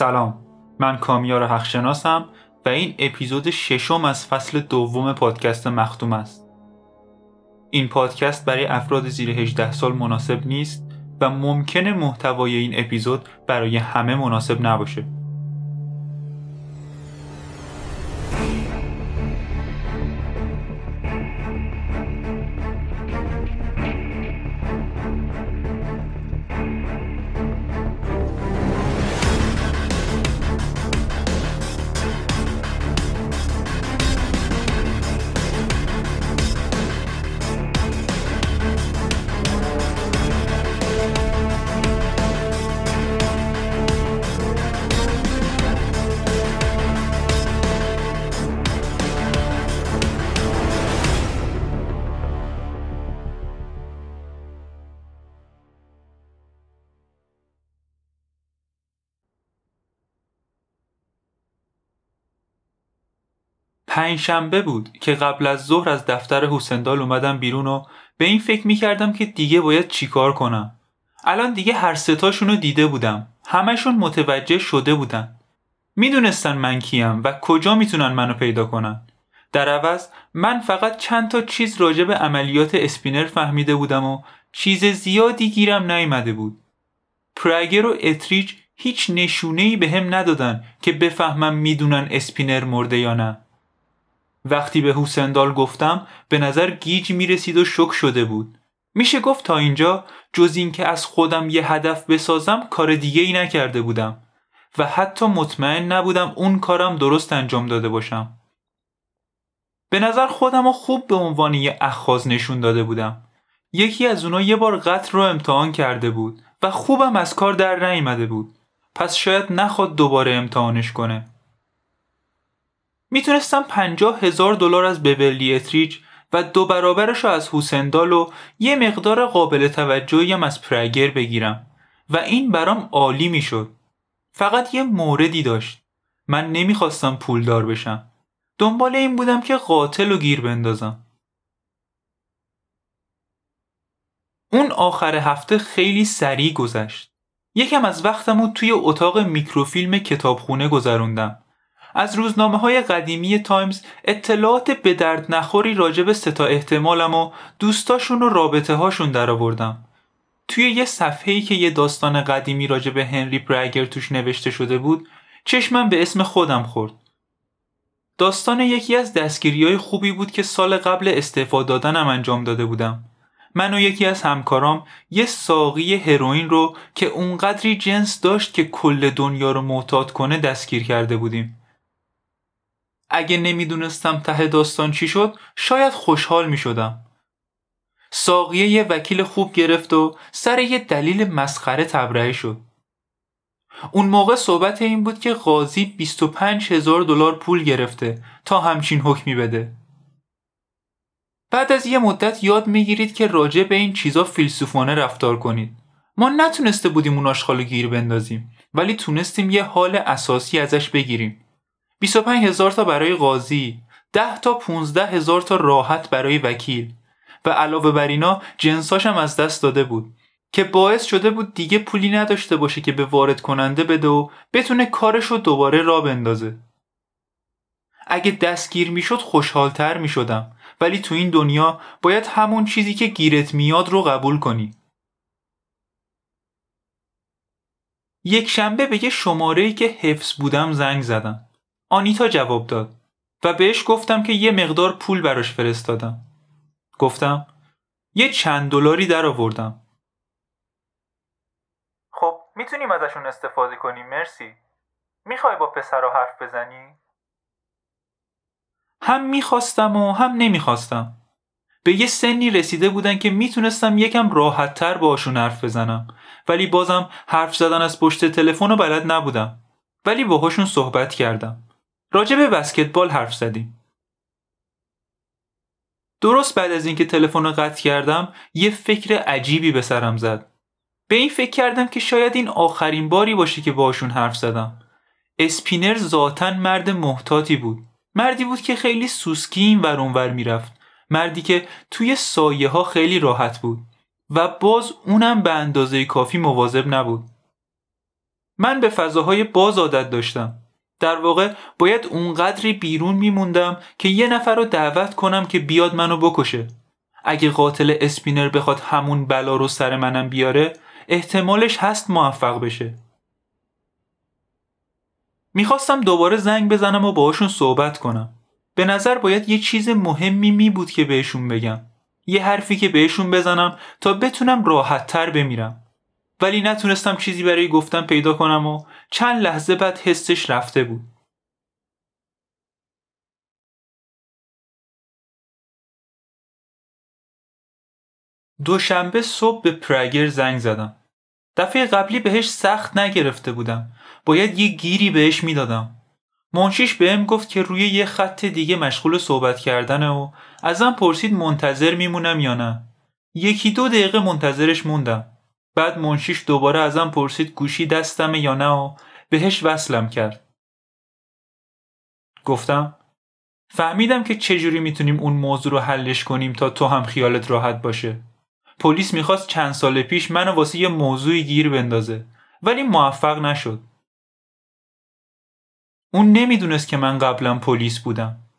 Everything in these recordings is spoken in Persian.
سلام. من کامیار حقشناسم و این اپیزود ششم از فصل دوم پادکست مختوم است. این پادکست برای افراد زیر 18 سال مناسب نیست و ممکنه محتوای این اپیزود برای همه مناسب نباشه. پنجشنبه بود که قبل از ظهر از دفتر حسندال اومدم بیرون و به این فکر می‌کردم که دیگه باید چیکار کنم. الان دیگه هر ستاشون رو دیده بودم. همشون متوجه شده بودن. می‌دونستن من کیم و کجا می‌تونن منو پیدا کنن. در عوض من فقط چند تا چیز راجع به عملیات اسپینر فهمیده بودم و چیز زیادی گیرم نیامده بود. پرگر و اتریج هیچ نشونه ای به هم ندادن که بفهمم می‌دونن اسپینر مرده یا نه. وقتی به حسندال گفتم به نظر گیج می‌رسید و شک شده بود. میشه گفت تا اینجا جز اینکه از خودم یه هدف بسازم کار دیگه ای نکرده بودم. و حتی مطمئن نبودم اون کارم درست انجام داده باشم. به نظر خودم رو خوب به عنوان یه اخاز نشون داده بودم. یکی از اونا یه بار قتل رو امتحان کرده بود و خوبم از کار در نیامده بود. پس شاید نخواد دوباره امتحانش کنه. می‌تونستم پنجاه هزار دلار از بورلی اتریج و دو برابرش رو از هوسندال و یه مقدار قابل توجهی هم از پرگر بگیرم و این برام عالی می‌شد. فقط یه موردی داشت. من نمی‌خواستم پولدار بشم. دنبال این بودم که قاتل و گیر بندازم. اون آخر هفته خیلی سریع گذشت. یکم از وقتمو توی اتاق میکروفیلم کتابخونه گذروندم. از روزنامه های قدیمی تایمز اطلاعات به درد نخوری راجع به ستا احتمالم و دوستاشون و رابطه هاشون در آوردم. توی یه صفحه‌ای که یه داستان قدیمی راجع به هنری برگر توش نوشته شده بود چشمم به اسم خودم خورد. داستان یکی از دستگیری های خوبی بود که سال قبل استعفا دادنم انجام داده بودم. من و یکی از همکارام یه ساقی هروئین رو که اونقدری جنس داشت که کل دنیا رو معتاد کنه دستگیر کرده بودیم. اگه نمی‌دونستم ته داستان چی شد شاید خوشحال می شدم. ساقیه یه وکیل خوب گرفت و سر یه دلیل مسخره تبرئه شد. اون موقع صحبت این بود که قاضی 25 هزار دلار پول گرفته تا همچین حکمی بده. بعد از یه مدت یاد می‌گیرید که راجع به این چیزا فیلسوفانه رفتار کنید. ما نتونسته بودیم اون آشغال گیر بندازیم ولی تونستیم یه حال اساسی ازش بگیریم. 25 هزار تا برای قاضی 10 تا 15 هزار تا راحت برای وکیل. و علاوه بر اینا جنساشم از دست داده بود که باعث شده بود دیگه پولی نداشته باشه که به وارد کننده بده و بتونه کارش رو دوباره را بندازه. اگه دستگیر می‌شد خوشحالتر می‌شدم. ولی تو این دنیا باید همون چیزی که گیرت میاد رو قبول کنی. یک شنبه به یه شماره که حفظ بودم زنگ زدم. آنیتا جواب داد و بهش گفتم که یه مقدار پول براش فرستادم. گفتم یه چند دلاری در آوردم. خب می‌تونیم ازشون استفاده کنیم مرسی. می‌خوای با پسرا حرف بزنی؟ هم می‌خواستم و هم نمی‌خواستم. به یه سنی رسیده بودن که می‌تونستم یکم راحت تر باشون حرف بزنم ولی بازم حرف زدن از پشت تلفن و بلد نبودم ولی باهاشون صحبت کردم راجع به بسکتبال حرف زدیم. درست بعد از اینکه تلفن رو قطع کردم یه فکر عجیبی به سرم زد. به این فکر کردم که شاید این آخرین باری باشه که باشون حرف زدم. اسپینر ذاتا مرد محتاطی بود. مردی بود که خیلی سوسکی این ور اونور می‌رفت. مردی که توی سایه ها خیلی راحت بود و باز اونم به اندازه کافی مواظب نبود. من به فضاهای باز عادت داشتم در واقع باید اونقدری بیرون میموندم که یه نفر رو دعوت کنم که بیاد منو بکشه. اگه قاتل اسپینر بخواد همون بلا رو سر منم بیاره احتمالش هست موفق بشه. می‌خواستم دوباره زنگ بزنم و باهاشون صحبت کنم. به نظر باید یه چیز مهمی می بود که بهشون بگم. یه حرفی که بهشون بزنم تا بتونم راحت تر بمیرم. ولی نتونستم چیزی برای گفتن پیدا کنم و چند لحظه بعد حسش رفته بود. دوشنبه صبح به پرگر زنگ زدم. دفعه قبلی بهش سخت نگرفته بودم. باید یه گیری بهش می‌دادم. منشیش بهم گفت که روی یه خط دیگه مشغول صحبت کردنه و ازم پرسید منتظر میمونم یا نه. یکی دو دقیقه منتظرش موندم. بعد منشیش دوباره ازم پرسید گوشی دستمه یا نه و بهش وصلم کرد. گفتم فهمیدم که چجوری می‌تونیم اون موضوع رو حلش کنیم تا تو هم خیالت راحت باشه. پلیس می‌خواست چند سال پیش منو واسه یه موضوعی گیر بندازه ولی موفق نشد. اون نمی‌دونست که من قبلا پلیس بودم.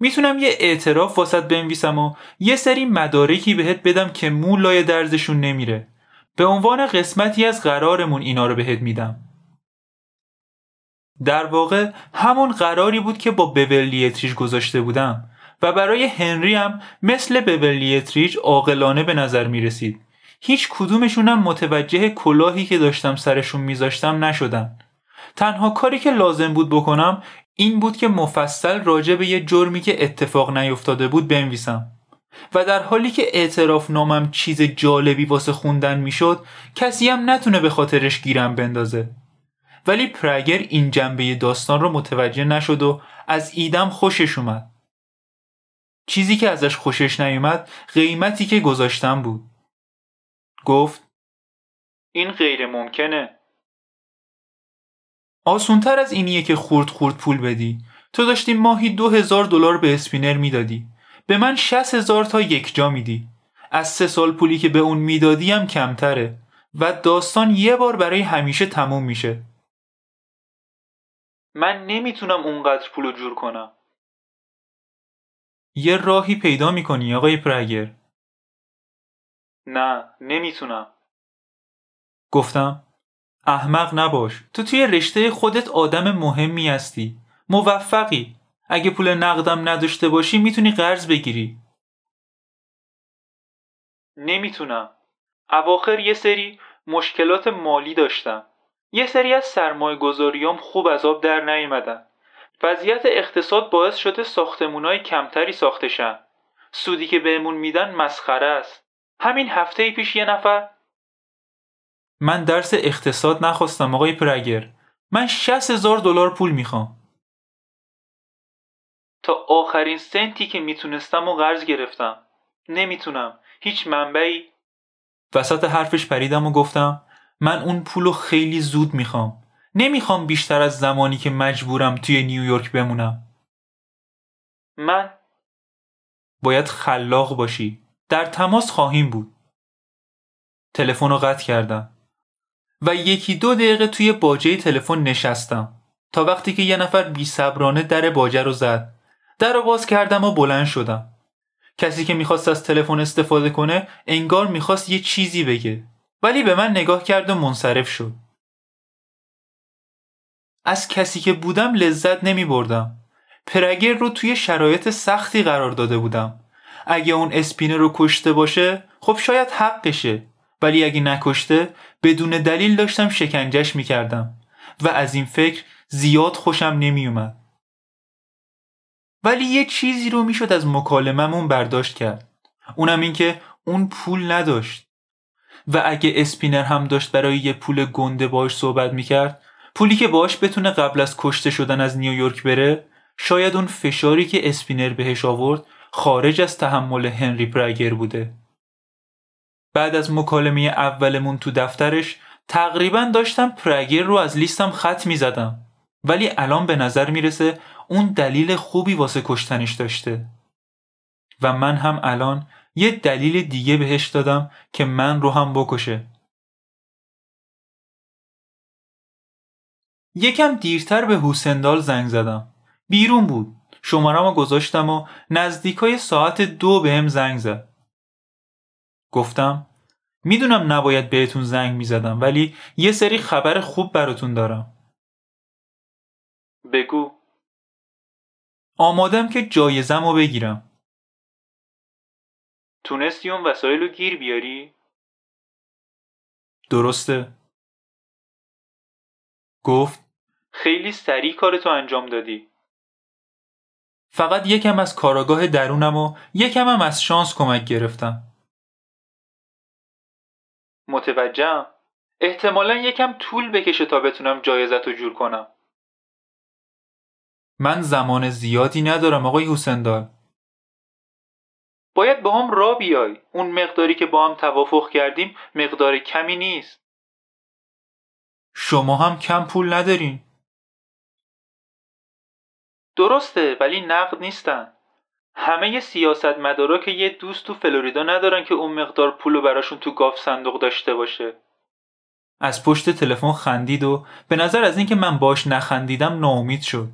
می‌تونم یه اعتراف واسط بنویسم و یه سری مدارکی بهت بدم که مو لای درزشون نمیره به عنوان قسمتی از قرارمون اینا رو بهت میدم در واقع همون قراری بود که با بورلی گذاشته بودم و برای هنری هم مثل بورلی عاقلانه به نظر می رسید. هیچ کدومشونم متوجه کلاهی که داشتم سرشون میذاشتم نشدن. تنها کاری که لازم بود بکنم این بود که مفصل راجع به یه جرمی که اتفاق نیفتاده بود بنویسم. و در حالی که اعتراف نامم چیز جالبی واسه خوندن می‌شد کسی هم نتونه به خاطرش گیرم بندازه. ولی پرگر این جنبه داستان رو متوجه نشد و از ایدم خوشش اومد. چیزی که ازش خوشش نیومد قیمتی که گذاشتم بود. گفت این غیر ممکنه آسونتر از اینیه که خورد خورد پول بدی. تو داشتی ماهی دو هزار دلار به اسپینر می‌دادی. به من شست هزار تا یک جا میدی. از سه سال پولی که به اون می‌دادی هم کمتره و داستان یه بار برای همیشه تموم میشه. من نمی‌تونم اونقدر پولو جور کنم. یه راهی پیدا می‌کنی آقای پرگر؟ نه نمی‌تونم. گفتم؟ احمق نباش. تو توی رشته خودت آدم مهمی هستی. موفقی. اگه پول نقدم نداشته باشی می‌تونی قرض بگیری. نمی‌تونم. اواخر یه سری مشکلات مالی داشتم. یه سری از سرمایه گذاریام خوب از آب در نیومدن. وضعیت اقتصاد باعث شده ساختمونای کمتری ساخته شن سودی که بهمون میدن مسخره است. همین هفته پیش یه نفر من درس اقتصاد نخواستم آقای پرگر. من 60 هزار دلار پول می‌خوام. تا آخرین سنتی که می‌تونستم و قرض گرفتم. نمی‌تونم. هیچ منبعی. وسط حرفش پریدم و گفتم من اون پولو خیلی زود می‌خوام. نمی‌خوام بیشتر از زمانی که مجبورم توی نیویورک بمونم. من باید خلاق باشی. در تماس خواهیم بود. تلفن رو قطع کردم. و یکی دو دقیقه توی باجه تلفن نشستم. تا وقتی که یه نفر بی صبرانه در باجه رو زد. در رو باز کردم و بلند شدم. کسی که می‌خواست از تلفن استفاده کنه انگار می‌خواست یه چیزی بگه. ولی به من نگاه کرد و منصرف شد. از کسی که بودم لذت نمی بردم پرگر رو توی شرایط سختی قرار داده بودم. اگه اون اسپینه رو کشته باشه خب شاید حقشه. ولی اگه نکشته بدون دلیل داشتم شکنجش می‌کردم و از این فکر زیاد خوشم نمیومد. ولی یه چیزی رو می‌شد از مکالممون برداشت کرد. اونم این که اون پول نداشت. و اگه اسپینر هم داشت برای یه پول گنده باش صحبت می‌کرد پولی که باش بتونه قبل از کشته شدن از نیویورک بره شاید اون فشاری که اسپینر بهش آورد خارج از تحمل هنری پرگر بوده. بعد از مکالمه اولمون تو دفترش تقریبا داشتم پرگر رو از لیستم خط می زدم. ولی الان به نظر می‌رسه اون دلیل خوبی واسه کشتنش داشته. و من هم الان یه دلیل دیگه بهش دادم که من رو هم بکشه. یکم دیرتر به حسندال زنگ زدم. بیرون بود. شمارم گذاشتم و نزدیکای ساعت دو بهم زنگ زد. گفتم می‌دونم نباید بهتون زنگ می‌زدم ولی یه سری خبر خوب براتون دارم. بگو. آمادم که جایزم رو بگیرم. تونستی اون وسایل رو گیر بیاری؟ درسته. گفت خیلی سریع کارتو انجام دادی. فقط یکم از کاراگاه درونم و یکم هم از شانس کمک گرفتم. متوجهم. احتمالا یکم طول بکشه تا بتونم جایزت رو جور کنم. من زمان زیادی ندارم آقای حسندار. باید با هم را بیای. اون مقداری که با هم توافق کردیم مقدار کمی نیست. شما هم کم پول ندارین. درسته ولی نقد نیستن. همه سیاست مدارا که یه دوست تو فلوریدا ندارن که اون مقدار پولو براشون تو گاف صندوق داشته باشه. از پشت تلفن خندید و به نظر از اینکه من باش نخندیدم ناامید شد.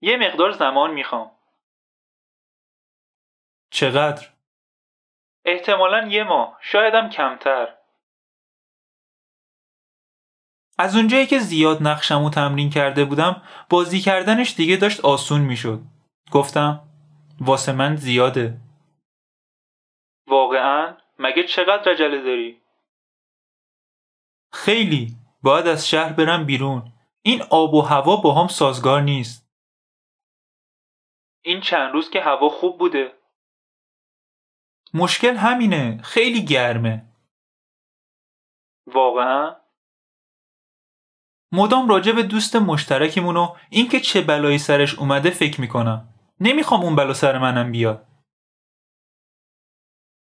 یه مقدار زمان می‌خوام. چقدر؟ احتمالا یه ماه شایدم کمتر. از اونجایی که زیاد نقشم و تمرین کرده بودم بازی کردنش دیگه داشت آسون می‌شد. گفتم واسه من زیاده. واقعا؟ مگه چقدر عجله داری؟ خیلی. باید از شهر برم بیرون. این آب و هوا با هم سازگار نیست. این چند روز که هوا خوب بوده. مشکل همینه. خیلی گرمه. واقعا؟ مدام راجع به دوست مشترکمون و اینکه چه بلایی سرش اومده فکر می‌کنم. نمی‌خوام اون بلا سر منم بیاد.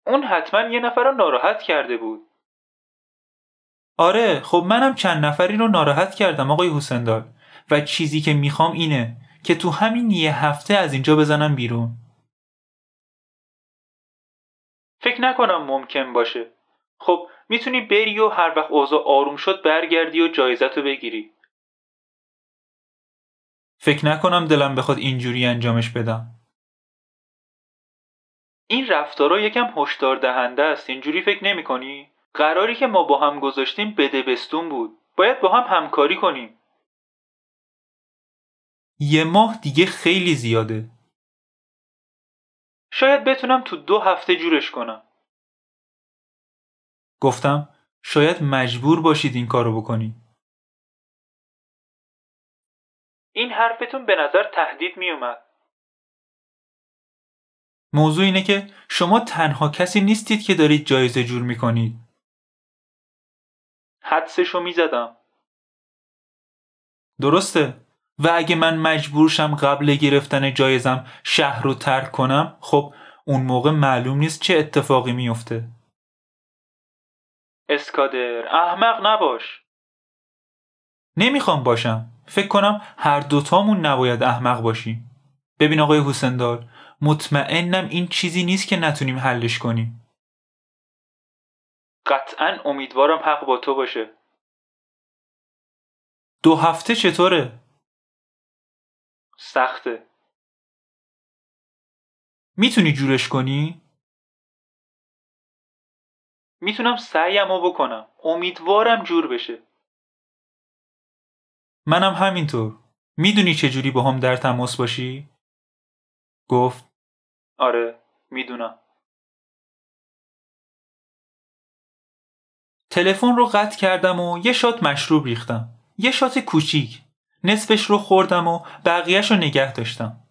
اون حتما یه نفر رو ناراحت کرده بود. آره خب منم چند نفری رو ناراحت کردم آقای حسندار و چیزی که می‌خوام اینه که تو همین یه هفته از اینجا بزنم بیرون. فکر نکنم ممکن باشه. خب می‌تونی بری و هر وقت اوضاع آروم شد برگردی و جایزت رو بگیری. فکر نکنم دلم بخواد اینجوری انجامش بدم. این رفتارا یکم هشدار دهنده است. اینجوری فکر نمی کنی؟ قراری که ما با هم گذاشتیم بده بستون بود. باید با هم همکاری کنیم. یه ماه دیگه خیلی زیاده. شاید بتونم تو دو هفته جورش کنم. گفتم شاید مجبور باشید این کارو بکنی. این حرفتون به نظر تهدید میومد. موضوع اینه که شما تنها کسی نیستید که دارید جایزه جور می‌کنید. حدسشو می‌زدم. درسته. و اگه من مجبورشم قبل گرفتن جایزم شهر رو ترک کنم خب اون موقع معلوم نیست چه اتفاقی میفته اسکادر احمق نباش. نمی‌خوام باشم. فکر کنم هر دوتامون نباید احمق باشیم. ببین آقای حسندار مطمئنم این چیزی نیست که نتونیم حلش کنیم. قطعا امیدوارم حق با تو باشه. دو هفته چطوره؟ سخته. می‌تونی جورش کنی؟ می‌تونم سعیمو بکنم. امیدوارم جور بشه. منم همینطور. می‌دونی چجوری با هم در تماس باشی؟ گفت آره می‌دونم. تلفن رو قطع کردم و یه شات مشروب ریختم. یه شات کوچیک. نصفش رو خوردم و بقیهش رو نگه داشتم.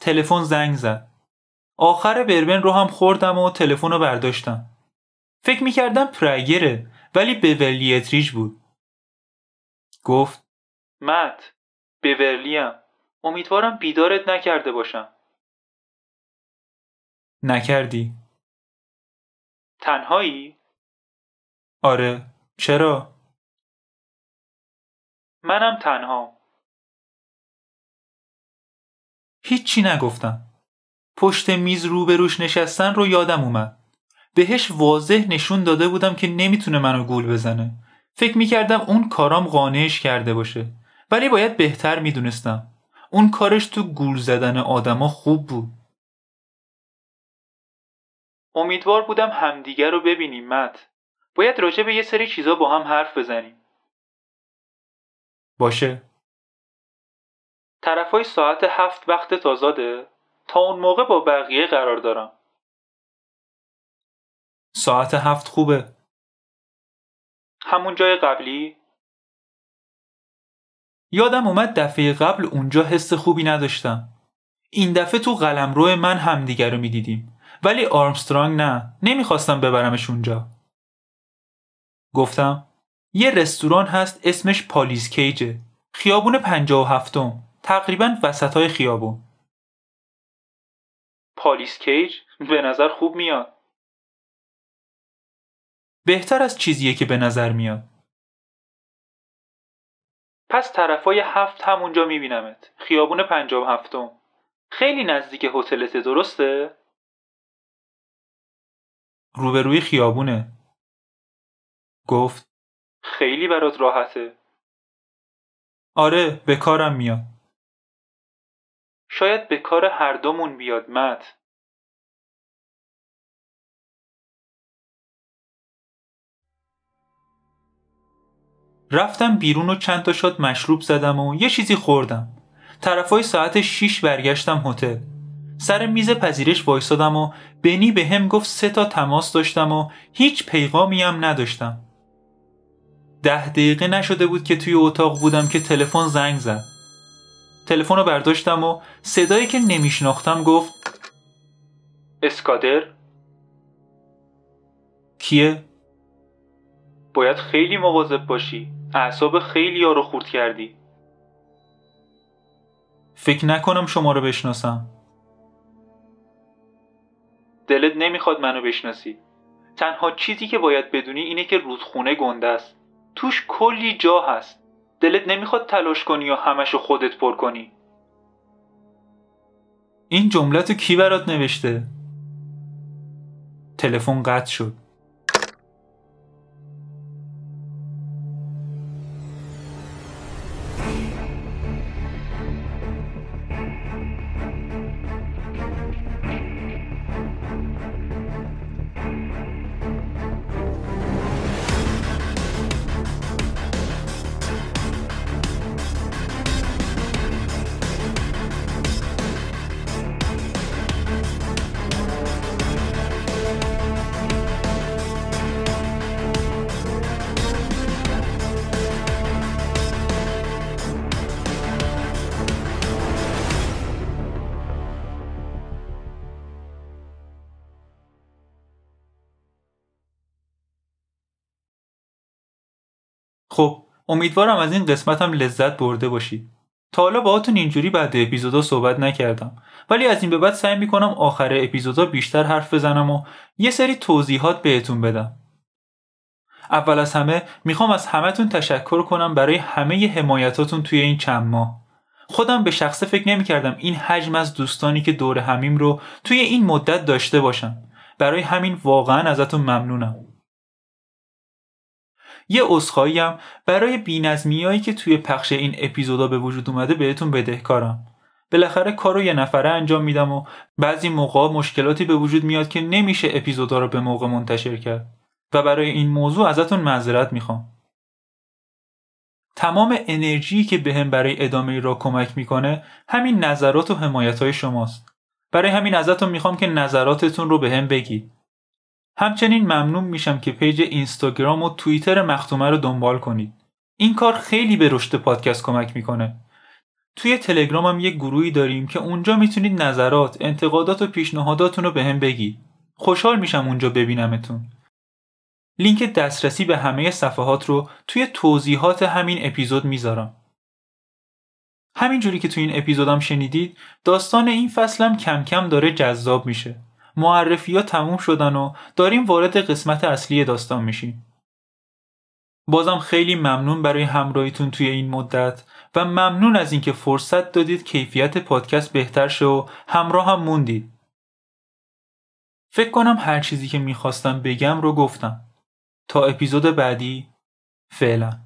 تلفن زنگ زد. آخر بربن رو هم خوردم و تلفن رو برداشتم. فکر می‌کردم پرگره ولی به اتریج بود. گفت مت بورلیم امیدوارم بیدارت نکرده باشم. نکردی؟ تنهایی؟ آره. چرا؟ منم تنها. هیچی نگفتم. پشت میز روبروش نشستن رو یادم اومد. بهش واضح نشون داده بودم که نمی‌تونه منو گول بزنه. فکر می‌کردم اون کارام قانعش کرده باشه. ولی باید بهتر می‌دونستم. اون کارش تو گول زدن آدما خوب بود. امیدوار بودم همدیگر رو ببینیم مت باید راجع به یه سری چیزا با هم حرف بزنیم. باشه. طرفای ساعت هفت وقت تازاده؟ تا اون موقع با بقیه قرار دارم. ساعت هفت خوبه. همون جای قبلی؟ یادم اومد دفعه قبل اونجا حس خوبی نداشتم. این دفعه تو قلمرو من همدیگه رو می‌دیدیم. ولی آرمسترانگ نه نمی‌خواستم ببرمش اونجا. گفتم یه رستوران هست اسمش پالیز کیجه. خیابون پنجا و هفتم. تقریبا وسط های خیابون. پالیس کیج؟ به نظر خوب میاد. بهتر از چیزیه که به نظر میاد. پس طرفای هفت همونجا میبینمت. خیابون پنجا و هفتم. خیلی نزدیک هتلت درسته؟ روبروی خیابونه. گفت خیلی برات راحته. آره به کارم میاد شاید به کار هر دومون بیاد مت. رفتم بیرون و چند تا شات مشروب زدم و یه چیزی خوردم. طرفای ساعت 6 برگشتم هتل. سر میز پذیرش وایسادم و بنی به هم گفت سه تا تماس داشتم و هیچ پیغامی هم نداشتم. ده دقیقه نشده بود که توی اتاق بودم که تلفن زنگ زد. تلفن رو برداشتم و صدایی که نمیشناختم گفت اسکادر؟ کیه؟ باید خیلی مواظب باشی. اعصاب خیلی ها رو خورد کردی. فکر نکنم شما رو بشناسم. دلت نمی‌خواد منو بشناسی. تنها چیزی که باید بدونی اینه که رودخونه گنده است. توش کلی جا هست. دلت نمی‌خواد تلاش کنی یا همشو خودت پر کنی. این جمله تو کی برات نوشته؟ تلفن قطع شد. خب امیدوارم از این قسمتم لذت برده باشید تا حالا باهاتون اینجوری بعد اپیزودا صحبت نکردم. ولی از این به بعد سعی می‌کنم آخر اپیزودا بیشتر حرف بزنم و یه سری توضیحات بهتون بدم. اول از همه می‌خوام از همهتون تشکر کنم برای همه حمایتاتون توی این چند ماه. خودم به شخصه فکر نمی‌کردم این حجم از دوستانی که دور همیم رو توی این مدت داشته باشم. برای همین واقعا ازتون ممنونم. یه عذرخواهی هم برای بینظمیایی که توی پخش این اپیزودا به وجود اومده بهتون بدهکارم. بالاخره کارو یه نفره انجام میدم و بعضی موقع مشکلاتی به وجود میاد که نمیشه اپیزودا رو به موقع منتشر کرد و برای این موضوع ازتون معذرت می‌خوام. تمام انرژی که بهم به برای ادامه را کمک می‌کنه همین نظرات و حمایت های شماست. برای همین ازتون می‌خوام که نظراتتون رو بهم به بگید. همچنین ممنون میشم که پیج اینستاگرام و توییتر مختومه رو دنبال کنید. این کار خیلی به رشد پادکست کمک می‌کنه. توی تلگرام هم یک گروهی داریم که اونجا می‌تونید نظرات، انتقادات و پیشنهاداتون رو به هم بگید. خوشحال میشم اونجا ببینمتون. لینک دسترسی به همه صفحات رو توی توضیحات همین اپیزود می‌ذارم. همینجوری که توی این اپیزودم شنیدید داستان این فصلم کم کم داره جذاب میشه. معرفی ها تموم شدن و داریم وارد قسمت اصلی داستان میشیم. بازم خیلی ممنون برای همراهیتون توی این مدت و ممنون از اینکه فرصت دادید کیفیت پادکست بهتر شه و همراه هم موندید. فکر کنم هر چیزی که می‌خواستم بگم رو گفتم. تا اپیزود بعدی فعلا